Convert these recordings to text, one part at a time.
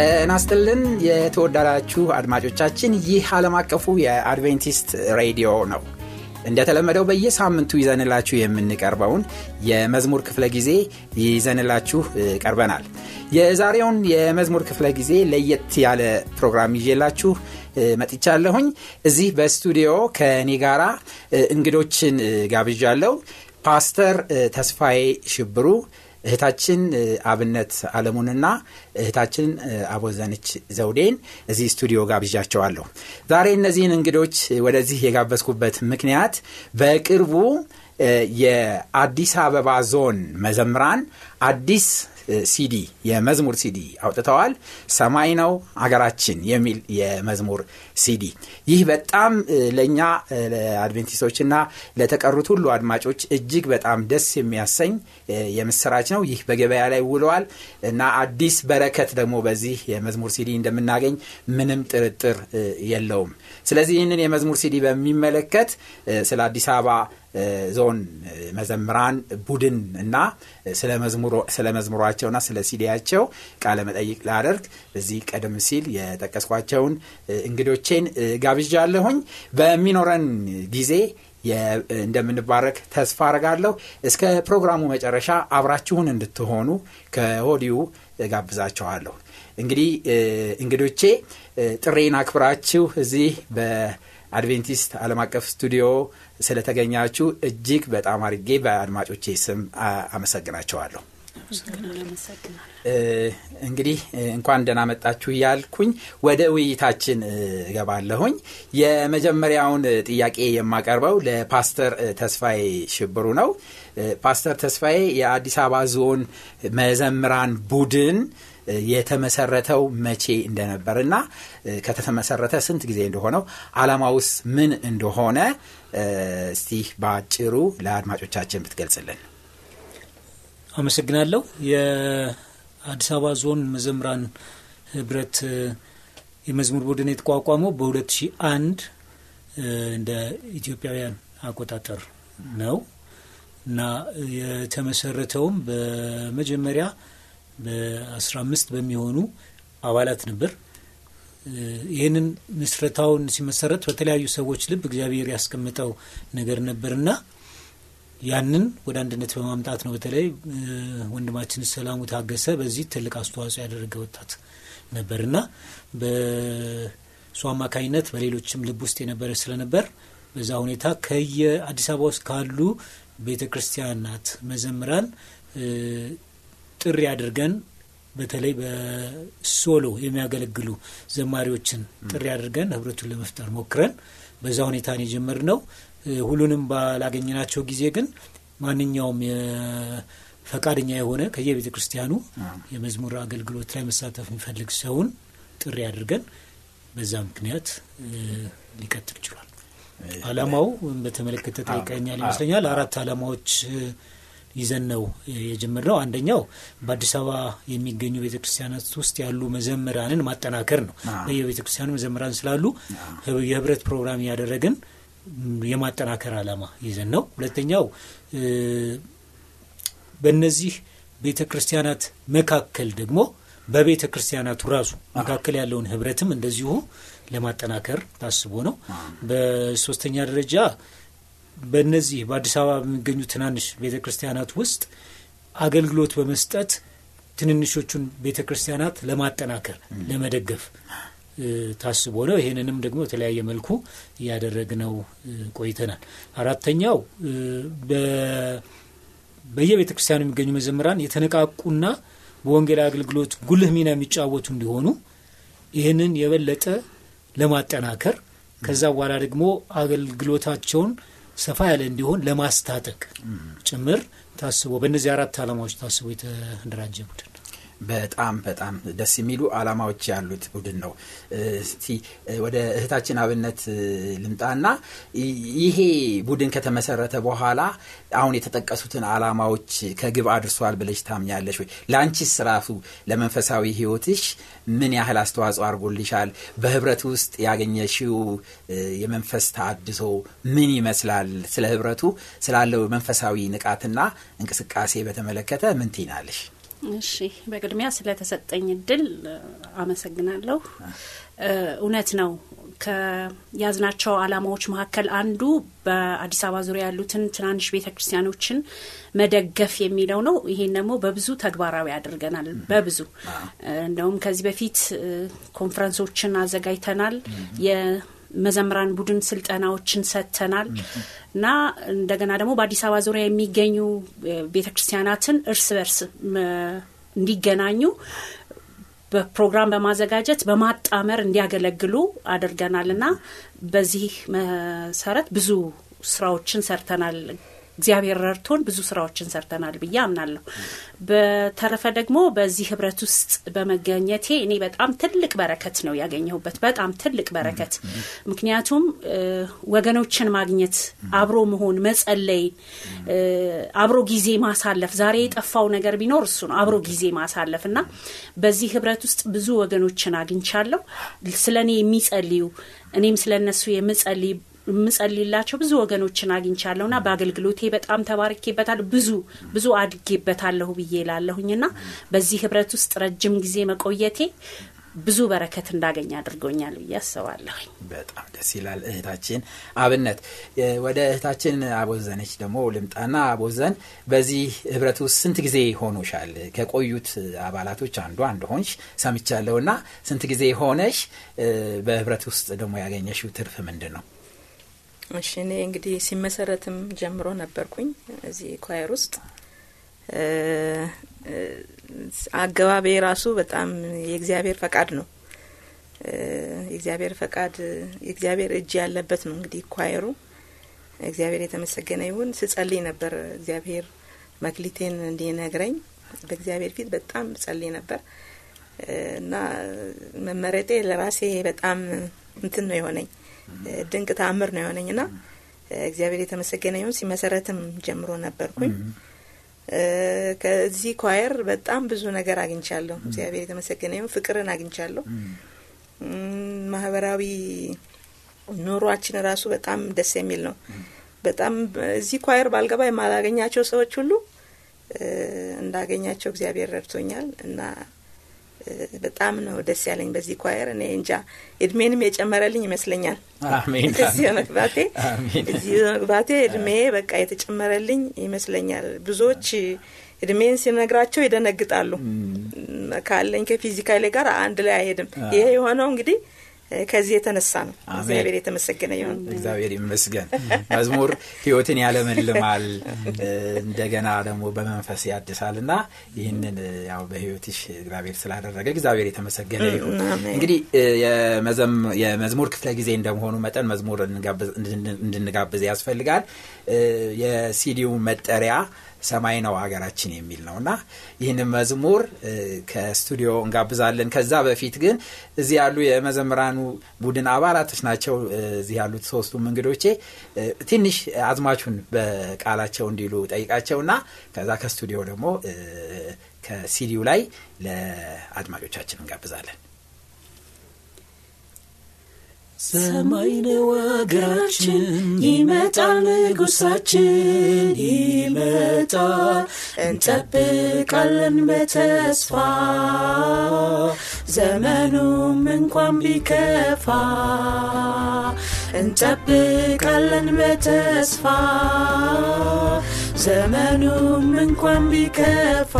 ጤና ይስጥልን የተወዳዳችሁ አድማጮቻችን፣ ይህ ዓለም አቀፉ የአድቬንቲስት ሬዲዮ ነው። እንደተለመደው በየሳምንቱ ይዘንላችሁ የምንቀርበውን የመዝሙር ክፍለ ጊዜ ይዘንላችሁ ቀርበናል። የዛሬውን የመዝሙር ክፍለ ጊዜ ለየት ያለ ፕሮግራም ይዤላችሁ መጥቻለሁኝ። እዚህ በስቱዲዮ ከእኔ ጋራ እንግዶችን ጋብዣለሁ። ፓስተር ተስፋዬ ሽብሩ እህታችን አብነት አለሙንና እህታችን አቦዘነች ዘውዴን እዚህ ስቱዲዮ ጋብዣቸዋለሁ። ዛሬ እነዚህን እንግዶች ወደዚህ የጋበዝኩበት ምክንያት በቅርቡ የአዲስ አበባ ዞን መዘምራን አዲስ ሲዲ የመዝሙር ሲዲ አውጥተዋል። ሰማይ ነው አገራችን የሚል የመዝሙር ሲዲ። ይህ በጣም ለእኛ ለአድቬንቲስቶችና ለተቀሩት ሁሉ አድማጮች እጅግ በጣም ደስ የሚያሰኝ የምስራች ነው። ይህ በገበያ ላይ ውለዋል እና አዲስ በረከት ደግሞ በዚህ የመዝሙር ሲዲ እንደምናገኝ ምንም ጥርጥር የለውም። ስለዚህ ይህንን የመዝሙር ሲዲ በሚመለከት ስለ አዲስ አበባ ዞን መዘምራን ቡድን እና ስለ መዝሙሯቸውና ስለ ሲዲያቸው ቃለ መጠይቅ ላደርግ እዚህ ቀደም ሲል የጠቀስኳቸውን እንግዶቼን ጋብዣለሁኝ። በሚኖረን ጊዜ እንደምንባረክ ተስፋ አረጋለሁ። እስከ ፕሮግራሙ መጨረሻ አብራችሁን እንድትሆኑ ከሆዲሁ ጋብዛችኋለሁ። እንግዲህ እንግዶቼ ጥሬን አክብራችሁ እዚህ በአድቬንቲስት ዓለም አቀፍ ስቱዲዮ ስለተገኛችሁ እጅግ በጣም አድርጌ በአድማጮቼ ስም አመሰግናቸዋለሁ። እንግዲህ እንኳን ደህና መጣችሁ እያልኩኝ ወደ ውይይታችን እገባለሁኝ። የመጀመሪያውን ጥያቄ የማቀርበው ለፓስተር ተስፋዬ ሽብሩ ነው። ፓስተር ተስፋዬ የአዲስ አበባ ዞን መዘምራን ቡድን የተመሰረተው መቼ እንደነበርና ከተመሰረተ ስንት ጊዜ እንደሆነው ዓላማውስ ምን እንደሆነ እስቲ በአጭሩ ለአድማጮቻችን ብትገልጽልን። አመሰግናለሁ። የአዲስ አበባ ዞን መዘምራን ህብረት የመዝሙር ቡድን የተቋቋመው በ2001 እንደ ኢትዮጵያውያን አቆጣጠር ነው እና የተመሰረተውም በመጀመሪያ በ15 በሚሆኑ አባላት ነበር። ይህንን ምስረታውን ሲመሰረት በተለያዩ ሰዎች ልብ እግዚአብሔር ያስቀምጠው ነገር ነበርና ያንን ወደ አንድነት በማምጣት ነው። በተለይ ወንድማችን ሰላሙ ታገሰ በዚህ ትልቅ አስተዋጽኦ ያደረገ ወጣት ነበርና በእሱ አማካኝነት በሌሎችም ልብ ውስጥ የነበረ ስለነበር በዛ ሁኔታ ከየአዲስ አበባ ውስጥ ካሉ ቤተ ክርስቲያናት መዘምራን ጥሪ አድርገን በተለይ በሶሎ የሚያገለግሉ ዘማሪዎችን ጥሪ አድርገን ህብረቱን ለመፍጠር ሞክረን በዛ ሁኔታ ነው የጀመርነው። ሁሉንም ባላገኘናቸው ጊዜ ግን ማንኛውም ፈቃደኛ የሆነ ከየቤተ ክርስቲያኑ የመዝሙር አገልግሎት ላይ መሳተፍ የሚፈልግ ሰውን ጥሪ አድርገን በዛ ምክንያት ሊቀጥል ችሏል። አላማው በተመለከተ ጠይቀኛል ይመስለኛል። አራት አላማዎች ይዘን ነው የጀመርነው። አንደኛው በአዲስ አበባ የሚገኙ ቤተ ክርስቲያናት ውስጥ ያሉ መዘምራንን ማጠናከር ነው። በየቤተ ክርስቲያኑ መዘምራን ስላሉ የህብረት ፕሮግራም እያደረግን የማጠናከር አላማ ይዘን ነው። ሁለተኛው በእነዚህ ቤተ ክርስቲያናት መካከል ደግሞ በቤተ ክርስቲያናቱ ራሱ መካከል ያለውን ህብረትም እንደዚሁ ለማጠናከር ታስቦ ነው። በሶስተኛ ደረጃ በእነዚህ በአዲስ አበባ በሚገኙ ትናንሽ ቤተ ክርስቲያናት ውስጥ አገልግሎት በመስጠት ትንንሾቹን ቤተ ክርስቲያናት ለማጠናከር ለመደገፍ ታስቦ ነው። ይህንንም ደግሞ በተለያየ መልኩ እያደረግነው ቆይተናል። አራተኛው በየቤተ ክርስቲያኑ የሚገኙ መዘምራን የተነቃቁና በወንጌል አገልግሎት ጉልህ ሚና የሚጫወቱ እንዲሆኑ ይህንን የበለጠ ለማጠናከር ከዛ በኋላ ደግሞ አገልግሎታቸውን ሰፋ ያለ እንዲሆን ለማስታጠቅ ጭምር ታስቦ በእነዚህ አራት ዓላማዎች ታስቦ የተደራጀ ቡድን በጣም በጣም ደስ የሚሉ አላማዎች ያሉት ቡድን ነው። ወደ እህታችን አብነት ልምጣና ይሄ ቡድን ከተመሰረተ በኋላ አሁን የተጠቀሱትን አላማዎች ከግብ አድርሷል ብለሽ ታምኛለሽ ወይ? ለአንቺስ ራሱ ለመንፈሳዊ ሕይወትሽ ምን ያህል አስተዋጽኦ አድርጎልሻል? በህብረቱ ውስጥ ያገኘሽው የመንፈስ ታድሶ ምን ይመስላል? ስለ ህብረቱ ስላለው መንፈሳዊ ንቃትና እንቅስቃሴ በተመለከተ ምን ትይናለሽ? እሺ በቅድሚያ ስለተሰጠኝ እድል አመሰግናለሁ። እውነት ነው ከያዝናቸው አላማዎች መካከል አንዱ በአዲስ አበባ ዙሪያ ያሉትን ትናንሽ ቤተ ክርስቲያኖችን መደገፍ የሚለው ነው። ይሄን ደግሞ በብዙ ተግባራዊ አድርገናል። በብዙ እንደውም ከዚህ በፊት ኮንፈረንሶችን አዘጋጅተናል። የመዘምራን ቡድን ስልጠናዎችን ሰጥተናል እና እንደገና ደግሞ በአዲስ አበባ ዙሪያ የሚገኙ ቤተ ክርስቲያናትን እርስ በርስ እንዲገናኙ በፕሮግራም በማዘጋጀት በማጣመር እንዲያገለግሉ አድርገናል እና በዚህ መሰረት ብዙ ስራዎችን ሰርተናል። እግዚአብሔር ረድቶን ብዙ ስራዎችን ሰርተናል ብዬ አምናለሁ። በተረፈ ደግሞ በዚህ ህብረት ውስጥ በመገኘቴ እኔ በጣም ትልቅ በረከት ነው ያገኘሁበት፣ በጣም ትልቅ በረከት። ምክንያቱም ወገኖችን ማግኘት፣ አብሮ መሆን፣ መጸለይ፣ አብሮ ጊዜ ማሳለፍ። ዛሬ የጠፋው ነገር ቢኖር እሱ ነው፣ አብሮ ጊዜ ማሳለፍ እና በዚህ ህብረት ውስጥ ብዙ ወገኖችን አግኝቻለሁ። ስለ እኔ የሚጸልዩ እኔም ስለ እነሱ የምጸልይ የምጸልላቸው ብዙ ወገኖችን አግኝቻለሁና በአገልግሎቴ በጣም ተባርኬበታለሁ። ብዙ ብዙ አድጌበታለሁ ብዬ ላለሁኝና በዚህ ህብረት ውስጥ ረጅም ጊዜ መቆየቴ ብዙ በረከት እንዳገኝ አድርጎኛል ብዬ አስባለሁኝ። በጣም ደስ ይላል። እህታችን አብነት ወደ እህታችን አቦዘነች ደግሞ ልምጣና አቦዘን በዚህ ህብረት ውስጥ ስንት ጊዜ ሆኖሻል? ከቆዩት አባላቶች አንዷ እንደሆንሽ ሰምቻለሁና ስንት ጊዜ ሆነሽ? በህብረት ውስጥ ደግሞ ያገኘሽው ትርፍ ምንድን ነው? እሺ እኔ እንግዲህ ሲመሰረትም ጀምሮ ነበርኩኝ እዚህ ኳየር ውስጥ አገባቤ ራሱ በጣም የእግዚአብሔር ፈቃድ ነው። የእግዚአብሔር ፈቃድ የእግዚአብሔር እጅ ያለበት ነው። እንግዲህ ኳየሩ እግዚአብሔር የተመሰገነ ይሁን። ስጸልይ ነበር እግዚአብሔር መክሊቴን እንዲነግረኝ በእግዚአብሔር ፊት በጣም ጸልይ ነበር እና መመረጤ ለራሴ በጣም እንትን ነው የሆነኝ ድንቅ ተአምር ነው የሆነኝ ና እግዚአብሔር የተመሰገነ ይሁን። ሲመሰረትም ጀምሮ ነበርኩኝ። ከዚህ ኳየር በጣም ብዙ ነገር አግኝቻለሁ። እግዚአብሔር የተመሰገነ ይሁን። ፍቅርን አግኝቻለሁ። ማህበራዊ ኑሯችን ራሱ በጣም ደስ የሚል ነው። በጣም እዚህ ኳየር ባልገባ የማላገኛቸው ሰዎች ሁሉ እንዳገኛቸው እግዚአብሔር ረድቶኛል እና በጣም ነው ደስ ያለኝ በዚህ ኳየር። እኔ እንጃ እድሜንም የጨመረልኝ ይመስለኛል። እዚህ መግባቴ እዚህ መግባቴ እድሜ በቃ የተጨመረልኝ ይመስለኛል። ብዙዎች እድሜን ሲነግራቸው ይደነግጣሉ። ካለኝ ከፊዚካሌ ጋር አንድ ላይ አይሄድም። ይሄ የሆነው እንግዲህ ከዚህ የተነሳ ነው። እግዚአብሔር የተመሰገነ ይሁን። እግዚአብሔር ይመስገን። መዝሙር ሕይወትን ያለመልማል እንደገና ደግሞ በመንፈስ ያድሳል እና ይህንን ያው በሕይወትሽ እግዚአብሔር ስላደረገ እግዚአብሔር የተመሰገነ ይሁን። እንግዲህ የመዝሙር ክፍለ ጊዜ እንደመሆኑ መጠን መዝሙር እንድንጋብዝ ያስፈልጋል። የሲዲው መጠሪያ ሰማይ ነው ሀገራችን የሚል ነው እና ይህንን መዝሙር ከስቱዲዮ እንጋብዛለን። ከዛ በፊት ግን እዚህ ያሉ የመዘምራኑ ቡድን አባላቶች ናቸው። እዚህ ያሉት ሶስቱም እንግዶቼ ትንሽ አዝማቹን በቃላቸው እንዲሉ ጠይቃቸውና ከዛ ከስቱዲዮ ደግሞ ከሲዲው ላይ ለአድማጮቻችን እንጋብዛለን። ሰማይ ነው አገራችን፣ ይመጣል ንጉሳችን፣ ይመጣል እንጠብቃለን በተስፋ። ዘመኑም እንኳን ቢከፋ እንጠብቃለን በተስፋ። ዘመኑም እንኳን ቢከፋ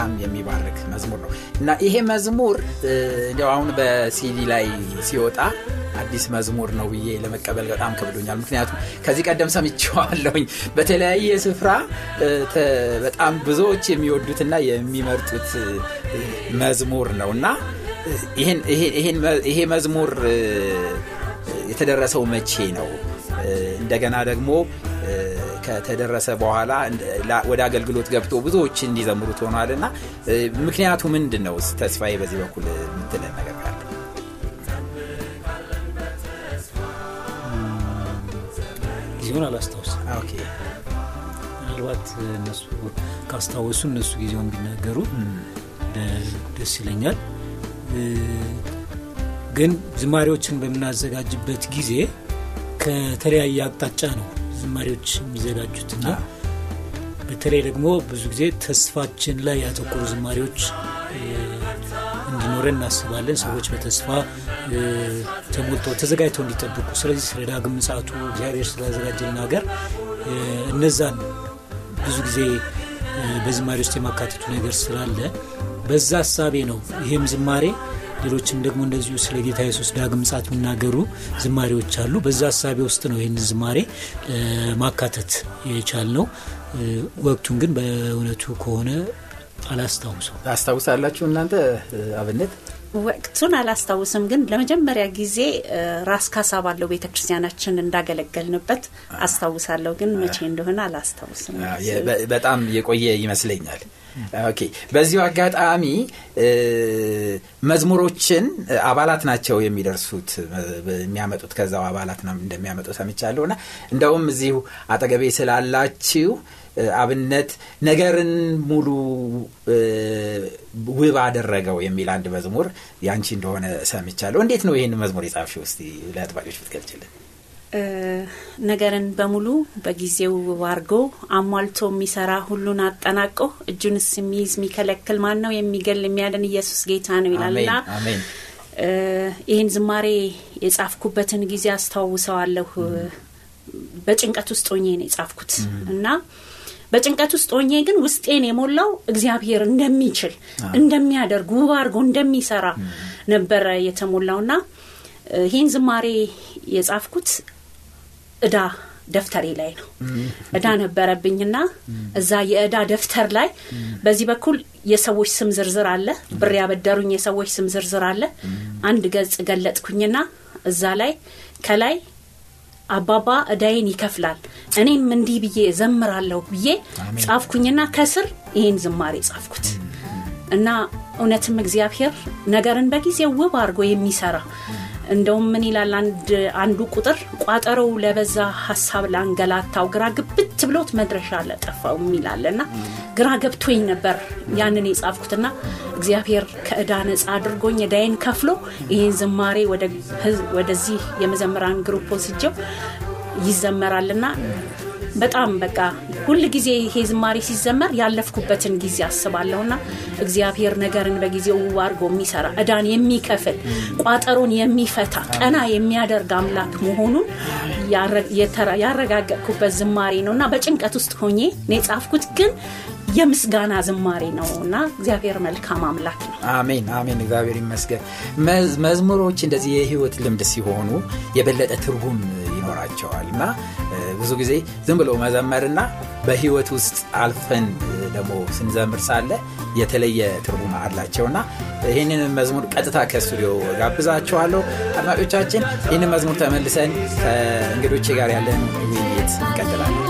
በጣም የሚባርክ መዝሙር ነው እና ይሄ መዝሙር እንዲያው አሁን በሲዲ ላይ ሲወጣ አዲስ መዝሙር ነው ብዬ ለመቀበል በጣም ከብዶኛል። ምክንያቱም ከዚህ ቀደም ሰምቼዋለሁኝ በተለያየ ስፍራ በጣም ብዙዎች የሚወዱትና የሚመርጡት መዝሙር ነው እና ይሄ መዝሙር የተደረሰው መቼ ነው? እንደገና ደግሞ ከተደረሰ በኋላ ወደ አገልግሎት ገብቶ ብዙዎች እንዲዘምሩት ሆኗል እና ምክንያቱ ምንድን ነው? ተስፋዬ በዚህ በኩል የምትለን ነገር ካለ ጊዜውን አላስታውስም። ምናልባት እነሱ ካስታወሱ እነሱ ጊዜውን ቢናገሩ ደስ ይለኛል። ግን ዝማሬዎችን በምናዘጋጅበት ጊዜ ከተለያየ አቅጣጫ ነው ዝማሬዎች የሚዘጋጁትና በተለይ ደግሞ ብዙ ጊዜ ተስፋችን ላይ ያተኮሩ ዝማሬዎች እንዲኖረን እናስባለን። ሰዎች በተስፋ ተሞልተው ተዘጋጅተው እንዲጠብቁ። ስለዚህ ስለ ዳግም ምጽአቱ እግዚአብሔር ስላዘጋጀልን ሀገር እነዛን ብዙ ጊዜ በዝማሬ ውስጥ የማካተቱ ነገር ስላለ በዛ ሀሳቤ ነው ይህም ዝማሬ ሌሎችም ደግሞ እንደዚሁ ስለ ጌታ የሱስ ዳግም ምጽአት የሚናገሩ ዝማሬዎች አሉ። በዛ ሀሳቤ ውስጥ ነው ይህን ዝማሬ ማካተት የቻል ነው። ወቅቱን ግን በእውነቱ ከሆነ አላስታውሰው። ታስታውሳላችሁ እናንተ አብነት? ወቅቱን አላስታውስም፣ ግን ለመጀመሪያ ጊዜ ራስ ካሳ ባለው ቤተ ክርስቲያናችን እንዳገለገልንበት አስታውሳለሁ። ግን መቼ እንደሆነ አላስታውስም። በጣም የቆየ ይመስለኛል። Okay በዚሁ አጋጣሚ መዝሙሮችን አባላት ናቸው የሚደርሱት የሚያመጡት ከዛው አባላት እንደሚያመጡ ሰምቻለሁ እና እንደውም እዚሁ አጠገቤ ስላላችሁ አብነት ነገርን ሙሉ ውብ አደረገው የሚል አንድ መዝሙር ያንቺ እንደሆነ ሰምቻለሁ። እንዴት ነው ይህን መዝሙር የጻፍሽው? እስቲ ለአድማጮች ብትገልጭልን። ነገርን በሙሉ በጊዜው አርጎ አሟልቶ የሚሰራ ሁሉን አጠናቆ እጁንስ የሚይዝ የሚከለክል ማን ነው? የሚገል የሚያድን ኢየሱስ ጌታ ነው ይላልና ይህን ዝማሬ የጻፍኩበትን ጊዜ አስታውሰዋለሁ። በጭንቀት ውስጥ ሆኜ ነው የጻፍኩት። እና በጭንቀት ውስጥ ሆኜ ግን ውስጤን የሞላው እግዚአብሔር እንደሚችል እንደሚያደርግ ውብ አድርጎ እንደሚሰራ ነበረ የተሞላውና ይህን ዝማሬ የጻፍኩት እዳ ደፍተሬ ላይ ነው። እዳ ነበረብኝና እዛ የእዳ ደፍተር ላይ በዚህ በኩል የሰዎች ስም ዝርዝር አለ፣ ብር ያበደሩኝ የሰዎች ስም ዝርዝር አለ። አንድ ገጽ ገለጥኩኝና እዛ ላይ ከላይ አባባ እዳይን ይከፍላል። እኔም እንዲህ ብዬ ዘምራለሁ ብዬ ጻፍኩኝና ከስር ይህን ዝማሬ ጻፍኩት። እና እውነትም እግዚአብሔር ነገርን በጊዜ ውብ አድርጎ የሚሰራ እንደውም ምን ይላል? አንዱ ቁጥር ቋጠሮው ለበዛ ሀሳብ ላንገላታው ግራ ግብት ብሎት መድረሻ ለጠፋው የሚላል እና ግራ ገብቶኝ ነበር ያንን የጻፍኩትና እግዚአብሔር ከእዳ ነጻ አድርጎኝ እዳይን ከፍሎ ይህን ዝማሬ ወደዚህ የመዘምራን ግሩፕ ወስጀው ይዘመራልና በጣም በቃ ሁል ጊዜ ይሄ ዝማሬ ሲዘመር ያለፍኩበትን ጊዜ አስባለሁና እግዚአብሔር ነገርን በጊዜው ውብ አድርጎ የሚሰራ እዳን የሚከፍል ቋጠሮን የሚፈታ ቀና የሚያደርግ አምላክ መሆኑን ያረጋገጥኩበት ዝማሬ ነው እና በጭንቀት ውስጥ ሆኜ ነው የጻፍኩት ግን የምስጋና ዝማሬ ነው እና እግዚአብሔር መልካም አምላክ ነው። አሜን አሜን። እግዚአብሔር ይመስገን። መዝሙሮች እንደዚህ የህይወት ልምድ ሲሆኑ የበለጠ ትርጉም ይኖራቸዋል እና ብዙ ጊዜ ዝም ብሎ መዘመርና በህይወት ውስጥ አልፈን ደግሞ ስንዘምር ሳለ የተለየ ትርጉም አላቸውና ይህንን መዝሙር ቀጥታ ከስቱዲዮ ጋብዛችኋለሁ። አድማጮቻችን ይህንን መዝሙር ተመልሰን ከእንግዶቼ ጋር ያለን ውይይት እንቀጥላለን።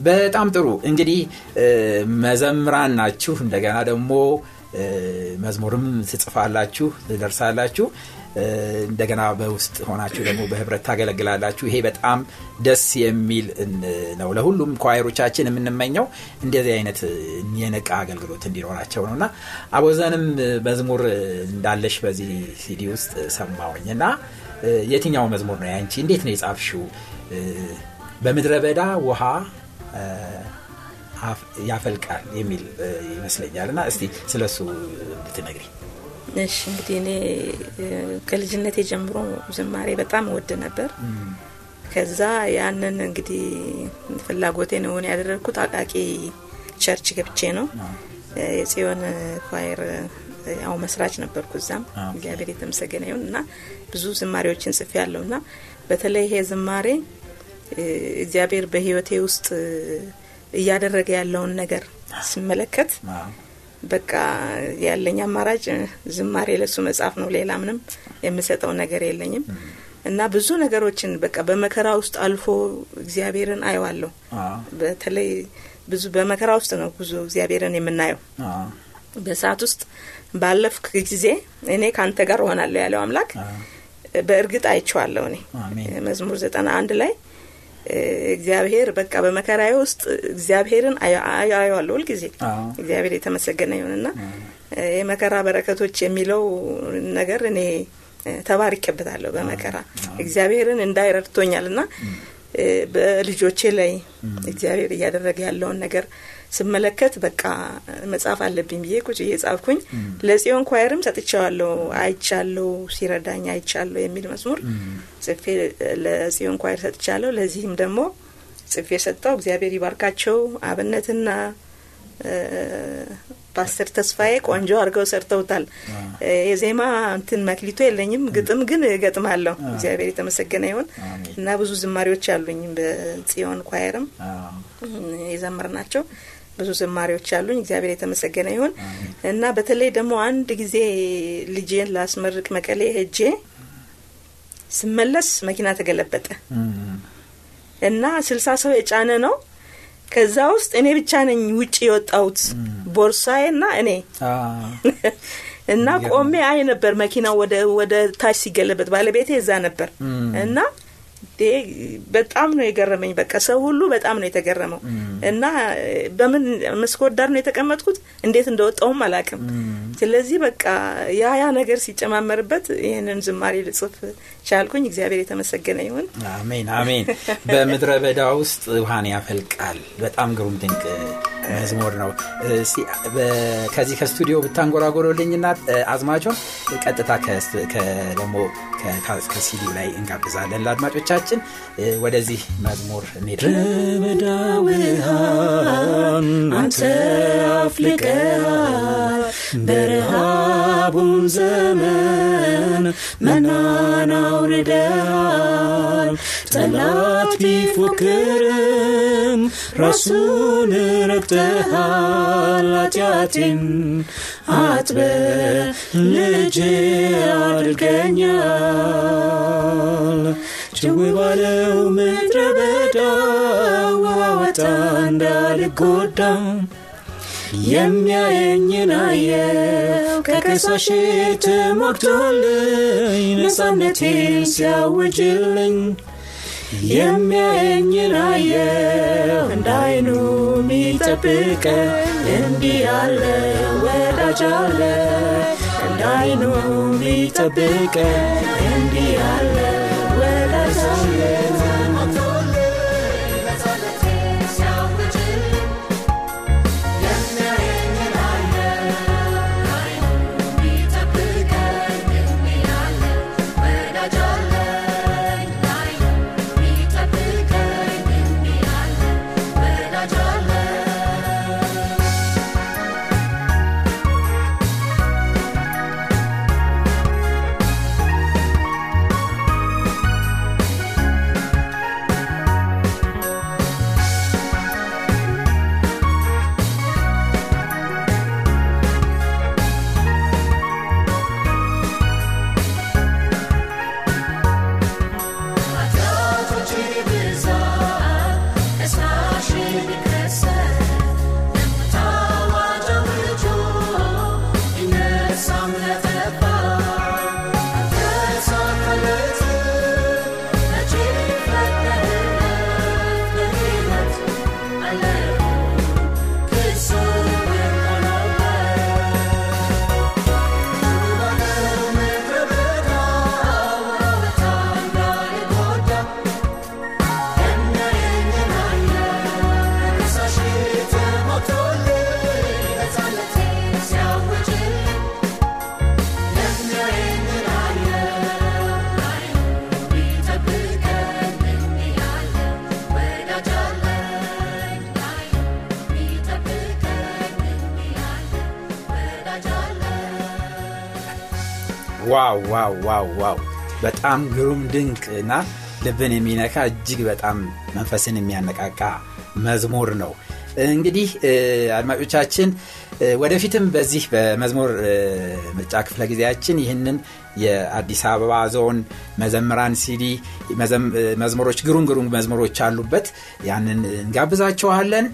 በጣም ጥሩ። እንግዲህ መዘምራን ናችሁ። እንደገና ደግሞ መዝሙርም ትጽፋላችሁ ትደርሳላችሁ። እንደገና በውስጥ ሆናችሁ ደግሞ በህብረት ታገለግላላችሁ። ይሄ በጣም ደስ የሚል ነው። ለሁሉም ኳይሮቻችን የምንመኘው እንደዚህ አይነት የነቃ አገልግሎት እንዲኖራቸው ነው። እና አቦዘንም መዝሙር እንዳለሽ በዚህ ሲዲ ውስጥ ሰማውኝ እና የትኛው መዝሙር ነው ያንቺ? እንዴት ነው የጻፍሽው? በምድረ በዳ ውሃ ያፈልቃል የሚል ይመስለኛል። እና እስቲ ስለሱ እንድትነግሪ እሺ እንግዲህ እኔ ከልጅነቴ ጀምሮ ዝማሬ በጣም ወድ ነበር። ከዛ ያንን እንግዲህ ፍላጎቴን እውን ያደረግኩት አቃቂ church ገብቼ ነው። የጽዮን choir ያው መስራች ነበርኩ እዛም። እግዚአብሔር የተመሰገነ ይሁን። እና ብዙ ዝማሬዎችን ጽፌ ያለው እና በተለይ ይሄ ዝማሬ እግዚአብሔር በህይወቴ ውስጥ እያደረገ ያለውን ነገር ስመለከት በቃ ያለኝ አማራጭ ዝማሬ ለሱ መጽሐፍ ነው። ሌላ ምንም የምሰጠው ነገር የለኝም። እና ብዙ ነገሮችን በቃ በመከራ ውስጥ አልፎ እግዚአብሔርን አየዋለሁ። በተለይ ብዙ በመከራ ውስጥ ነው ብዙ እግዚአብሔርን የምናየው። በሰዓት ውስጥ ባለፍክ ጊዜ እኔ ከአንተ ጋር እሆናለሁ ያለው አምላክ በእርግጥ አይቼዋለሁ እኔ። መዝሙር ዘጠና አንድ ላይ እግዚአብሔር በቃ በመከራዬ ውስጥ እግዚአብሔርን አየዋለሁ ሁልጊዜ። እግዚአብሔር የተመሰገነ ይሁንና የመከራ በረከቶች የሚለው ነገር እኔ ተባርኬበታለሁ በመከራ እግዚአብሔርን እንዳይረድቶኛል ና በልጆቼ ላይ እግዚአብሔር እያደረገ ያለውን ነገር ስመለከት በቃ መጽሐፍ አለብኝ ብዬ ቁጭ እየጻፍኩኝ ለጽዮን ኳየርም ሰጥቼዋለሁ አይቻለሁ ሲረዳኝ አይቻለሁ የሚል መዝሙር ጽፌ ለጽዮን ኳየር ሰጥቻለሁ። ለዚህም ደግሞ ጽፌ ሰጠው እግዚአብሔር ይባርካቸው አብነትና ፓስተር ተስፋዬ ቆንጆ አድርገው ሰርተውታል። የዜማ እንትን መክሊቶ የለኝም ግጥም ግን እገጥማለሁ። እግዚአብሔር የተመሰገነ ይሁን። እና ብዙ ዝማሪዎች አሉኝ በጽዮን ኳየርም የዘምር ናቸው ብዙ ዝማሪዎች አሉኝ። እግዚአብሔር የተመሰገነ ይሁን። እና በተለይ ደግሞ አንድ ጊዜ ልጄን ላስመርቅ መቀሌ ሄጄ ስመለስ መኪና ተገለበጠ። እና ስልሳ ሰው የጫነ ነው። ከዛ ውስጥ እኔ ብቻ ነኝ ውጭ የወጣሁት። ቦርሳዬ እና እኔ እና ቆሜ አይ ነበር መኪናው ወደ ወደ ታች ሲገለበት ባለቤቴ እዛ ነበር። እና በጣም ነው የገረመኝ። በቃ ሰው ሁሉ በጣም ነው የተገረመው። እና በምን መስኮት ዳር ነው የተቀመጥኩት? እንዴት እንደወጣውም አላቅም ስለዚህ በቃ ያ ያ ነገር ሲጨማመርበት ይህንን ዝማሬ ልጽፍ ቻልኩኝ። እግዚአብሔር የተመሰገነ ይሁን። አሜን አሜን። በምድረ በዳ ውስጥ ውሃን ያፈልቃል። በጣም ግሩም ድንቅ መዝሙር ነው። ከዚህ ከስቱዲዮ ብታንጎራጎረልኝና አዝማቾን ቀጥታ ደግሞ ከሲዲ ላይ እንጋብዛለን ለአድማጮቻችን። ወደዚህ መዝሙር ውሃን አንተ አፍልቀሃል በረሃቡም ዘመን መናን አውርደሃል ጠላት ቢፎክርም ራሱን ረግጠሃል ኃጢአቴን አጥበ ልጅ አድርገኛል ጭው ባለው ምድረ በዳ ዋወጣ እንዳልጎዳ የሚያየኝን አየው። ከከሳሽ ተሟግቶልኝ ነጻነቴን ሲያውጅልኝ የሚያየኝን አየው። እንዳይኑ ሚጠብቀ እንዲህ ያለ ወዳጅ አለ። እንዳይኑ ሚጠብቀ እንዲህ ያለ Wow wow wow wow! በጣም ግሩም ድንቅ እና ልብን የሚነካ እጅግ በጣም መንፈስን የሚያነቃቃ መዝሙር ነው። እንግዲህ አድማጮቻችን ወደፊትም በዚህ በመዝሙር ምርጫ ክፍለ ጊዜያችን ይህንን የአዲስ አበባ ዞን መዘምራን ሲዲ መዝሙሮች ግሩም ግሩም መዝሙሮች አሉበት። ያንን እንጋብዛቸዋለን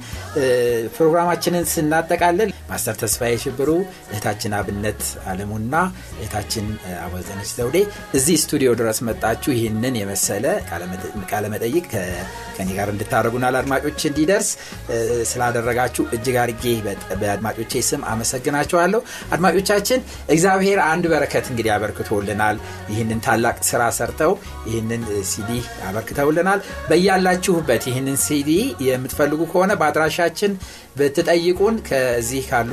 ፕሮግራማችንን ስናጠቃልል Master ተስፋዬ ሽብሩ እህታችን አብነት አለሙና እህታችን አወዘነች ዘውዴ እዚህ ስቱዲዮ ድረስ መጣችሁ ይህንን የመሰለ ቃለመጠይቅ ከኔ ጋር እንድታደረጉና ለአድማጮች እንዲደርስ ስላደረጋችሁ እጅግ አርጌ በአድማጮቼ ስም አመሰግናችኋለሁ። አድማጮቻችን እግዚአብሔር አንድ በረከት እንግዲህ አበርክቶልናል ይህንን ታላቅ ስራ ሰርተው ይህንን ሲዲ አበርክተውልናል። በያላችሁበት ይህንን ሲዲ የምትፈልጉ ከሆነ በአድራሻችን ብትጠይቁን ከዚህ ካሉ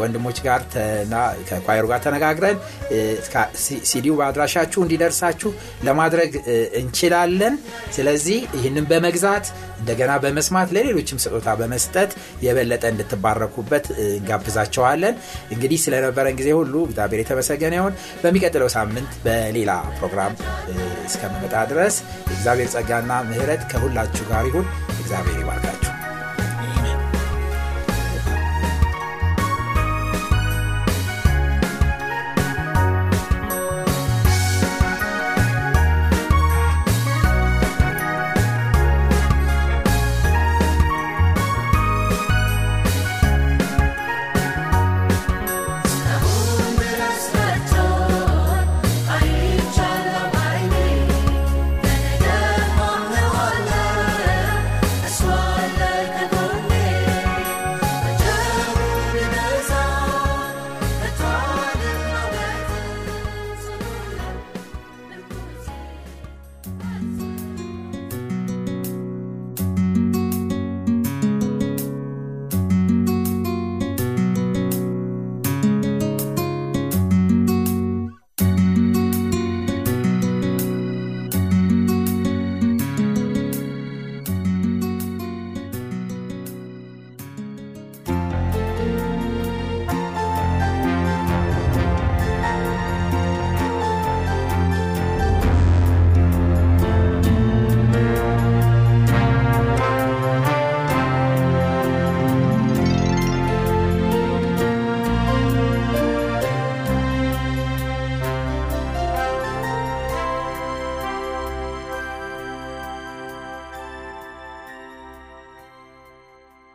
ወንድሞች ጋር ከኳየሩ ጋር ተነጋግረን ሲዲው በአድራሻችሁ እንዲደርሳችሁ ለማድረግ እንችላለን። ስለዚህ ይህንን በመግዛት እንደገና በመስማት ለሌሎችም ስጦታ በመስጠት የበለጠ እንድትባረኩበት እንጋብዛቸዋለን። እንግዲህ ስለነበረን ጊዜ ሁሉ እግዚአብሔር የተመሰገነ ይሆን በሚቀጥለው ሳምንት በሌላ ፕሮግራም እስከምመጣ ድረስ የእግዚአብሔር ጸጋና ምህረት ከሁላችሁ ጋር ይሁን። እግዚአብሔር ይባርካችሁ